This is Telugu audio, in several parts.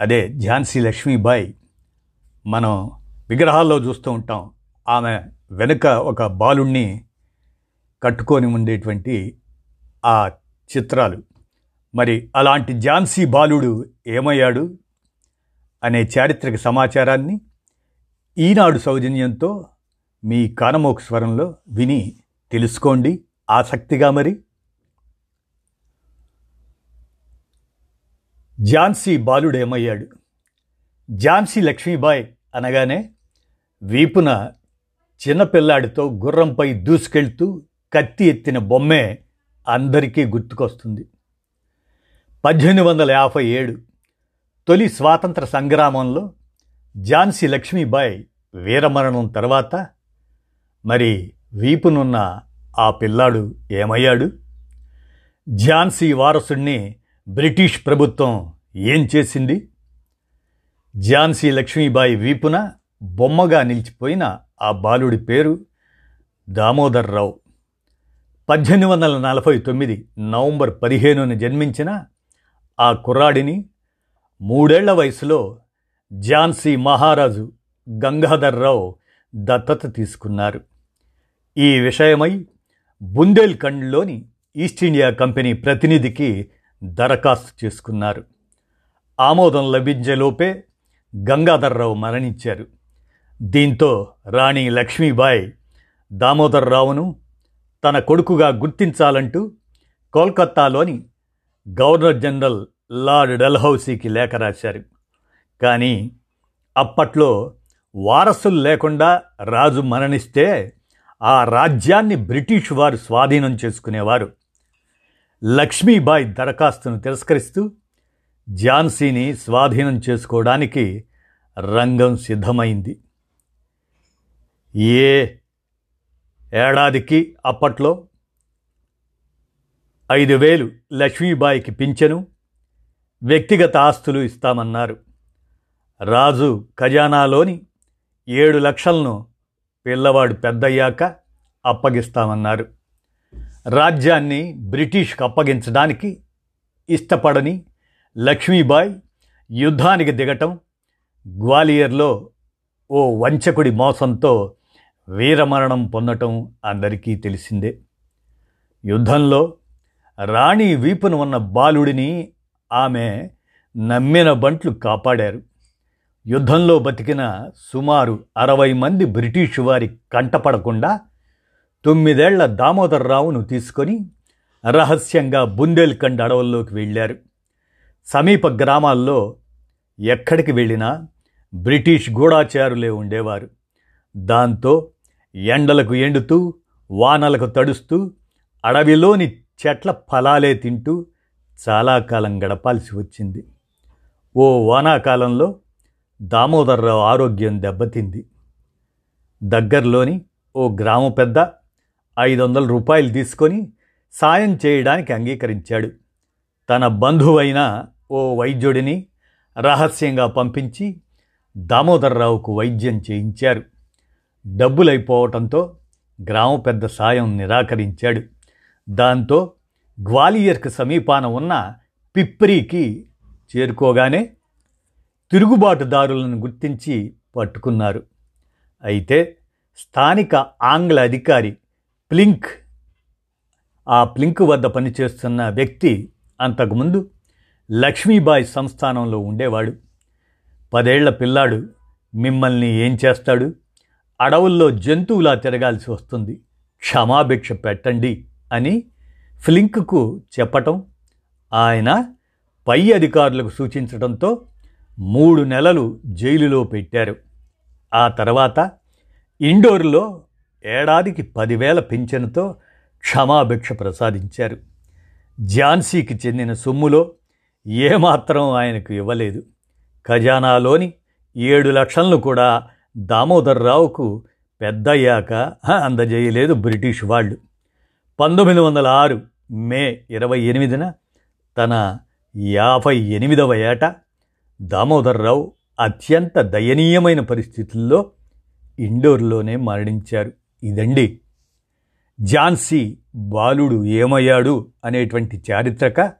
అదే ఝాన్సీ లక్ష్మీబాయి మనం విగ్రహాల్లో చూస్తూ ఉంటాం. ఆమె వెనుక ఒక బాలుణ్ణి కట్టుకొని ఉండేటువంటి ఆ చిత్రాలు. మరి అలాంటి ఝాన్సీ బాలుడు ఏమయ్యాడు అనే చారిత్రక సమాచారాన్ని ఈనాడు సౌజన్యంతో మీ కానమోక స్వరంలో విని తెలుసుకోండి. ఆసక్తిగా మరి ఝాన్సీ బాలుడేమయ్యాడు ఝాన్సీ లక్ష్మీబాయ్ అనగానే వీపున చిన్నపిల్లాడితో గుర్రంపై దూసుకెళ్తూ కత్తి ఎత్తిన బొమ్మే అందరికీ గుర్తుకొస్తుంది. పద్దెనిమిది వందల యాభై ఏడు తొలి స్వాతంత్ర సంగ్రామంలో ఝాన్సీ లక్ష్మీబాయ్ వీరమరణం తర్వాత మరి వీపునున్న ఆ పిల్లాడు ఏమయ్యాడు? ఝాన్సీ వారసుణ్ణి బ్రిటిష్ ప్రభుత్వం ఏం చేసింది? ఝాన్సీ లక్ష్మీబాయి వీపున బొమ్మగా నిలిచిపోయిన ఆ బాలుడి పేరు దామోదర్ రావు పద్దెనిమిది వందల నలభై తొమ్మిది నవంబర్ పదిహేనున జన్మించిన ఆ కుర్రాడిని మూడేళ్ళ వయసులో ఝాన్సీ మహారాజు గంగాధర్రావు దత్తత తీసుకున్నారు. ఈ విషయమై బుందేల్ఖండ్లోని ఈస్ట్ ఇండియా కంపెనీ ప్రతినిధికి దరఖాస్తు చేసుకున్నారు. ఆమోదం లభించేలోపే గంగాధర్రావు మరణించారు. దీంతో రాణి లక్ష్మీబాయి దామోదర్రావును తన కొడుకుగా గుర్తించాలంటూ కోల్కత్తాలోని గవర్నర్ జనరల్ లార్డ్ డల్హౌసీకి లేఖ రాశారు. కానీ అప్పట్లో వారసులు లేకుండా రాజు మరణిస్తే ఆ రాజ్యాన్ని బ్రిటిష్ వారు స్వాధీనం చేసుకునేవారు. లక్ష్మీబాయి దరఖాస్తును తిరస్కరిస్తూ ఝాన్సీని స్వాధీనం చేసుకోవడానికి రంగం సిద్ధమైంది. ఏ ఏడాదికి అప్పట్లో ఐదు వేలు లక్ష్మీబాయికి పింఛను వ్యక్తిగత ఆస్తులు ఇస్తామన్నారు. రాజు ఖజానాలోని ఏడు లక్షలను పిల్లవాడు పెద్దయ్యాక అప్పగిస్తామన్నారు. రాజ్యాన్ని బ్రిటిష్కు అప్పగించడానికి ఇష్టపడని లక్ష్మీబాయ్ యుద్ధానికి దిగటం గ్వాలియర్లో ఓ వంచకుడి మోసంతో వీరమరణం పొందటం అందరికీ తెలిసిందే. యుద్ధంలో రాణి వీపున ఉన్న బాలుడిని ఆమె నమ్మిన బంట్లు కాపాడారు. యుద్ధంలో బతికిన సుమారు అరవై మంది బ్రిటిషు వారి కంటపడకుండా తొమ్మిదేళ్ళ దామోదర్రావును తీసుకొని రహస్యంగా బుందేల్ఖండ్ అడవుల్లోకి వెళ్ళారు. సమీప గ్రామాల్లో ఎక్కడికి వెళ్ళినా బ్రిటిష్ గూఢాచారులే ఉండేవారు. దాంతో ఎండలకు ఎండుతూ వానలకు తడుస్తూ అడవిలోని చెట్ల ఫలాలే తింటూ చాలా కాలం గడపాల్సి వచ్చింది. ఓ వానాకాలంలో దామోదర్రావు ఆరోగ్యం దెబ్బతింది. దగ్గరలోని ఓ గ్రామ పెద్ద ఐదు వందల రూపాయలు తీసుకొని సాయం చేయడానికి అంగీకరించాడు. తన బంధువైన ఓ వైద్యుడిని రహస్యంగా పంపించి దామోదర్రావుకు వైద్యం చేయించారు. డబ్బులైపోవటంతో గ్రామ పెద్ద సాయం నిరాకరించాడు. దాంతో గ్వాలియర్కు సమీపాన ఉన్న పిప్రికి చేరుకోగానే తిరుగుబాటుదారులను గుర్తించి పట్టుకున్నారు. అయితే స్థానిక ఆంగ్ల అధికారి ప్లింక్. ఆ ప్లింక్ వద్ద పనిచేస్తున్న వ్యక్తి అంతకుముందు లక్ష్మీబాయి సంస్థానంలో ఉండేవాడు. పదేళ్ళ పిల్లాడు మిమ్మల్ని ఏం చేస్తాడు? అడవుల్లో జంతువులా తిరగాల్సి వస్తుంది. క్షమాభిక్ష పెట్టండి అని ఫ్లింక్కు చెప్పటం ఆయన పై అధికారులకు సూచించడంతో మూడు నెలలు జైలులో పెట్టారు. ఆ తర్వాత ఇండోర్లో ఏడాదికి పదివేల పింఛనుతో క్షమాభిక్ష ప్రసాదించారు. ఝాన్సీకి చెందిన సొమ్ములో ఏమాత్రం ఆయనకు ఇవ్వలేదు. ఖజానాలోని ఏడు లక్షలను కూడా దామోదర్రావుకు పెద్దయ్యాక అందజేయలేదు బ్రిటిష్ వాళ్ళు. పంతొమ్మిది వందల ఆరు మే ఇరవై ఎనిమిదిన తన యాభై ఎనిమిదవ ఏట దామోదర్రావు అత్యంత దయనీయమైన పరిస్థితుల్లో ఇండోర్లోనే మరణించారు. ఇదండి. ఝాన్సీ బాలుడు ఏమయ్యాడు అనేటువంటి చారిత్రక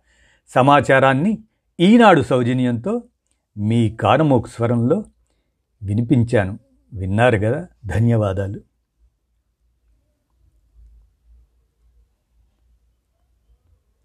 సమాచారాన్ని ఈనాడు సౌజన్యంతో మీ కానమోక్ స్వరంలో వినిపించాను. విన్నారు కదా? ధన్యవాదాలు.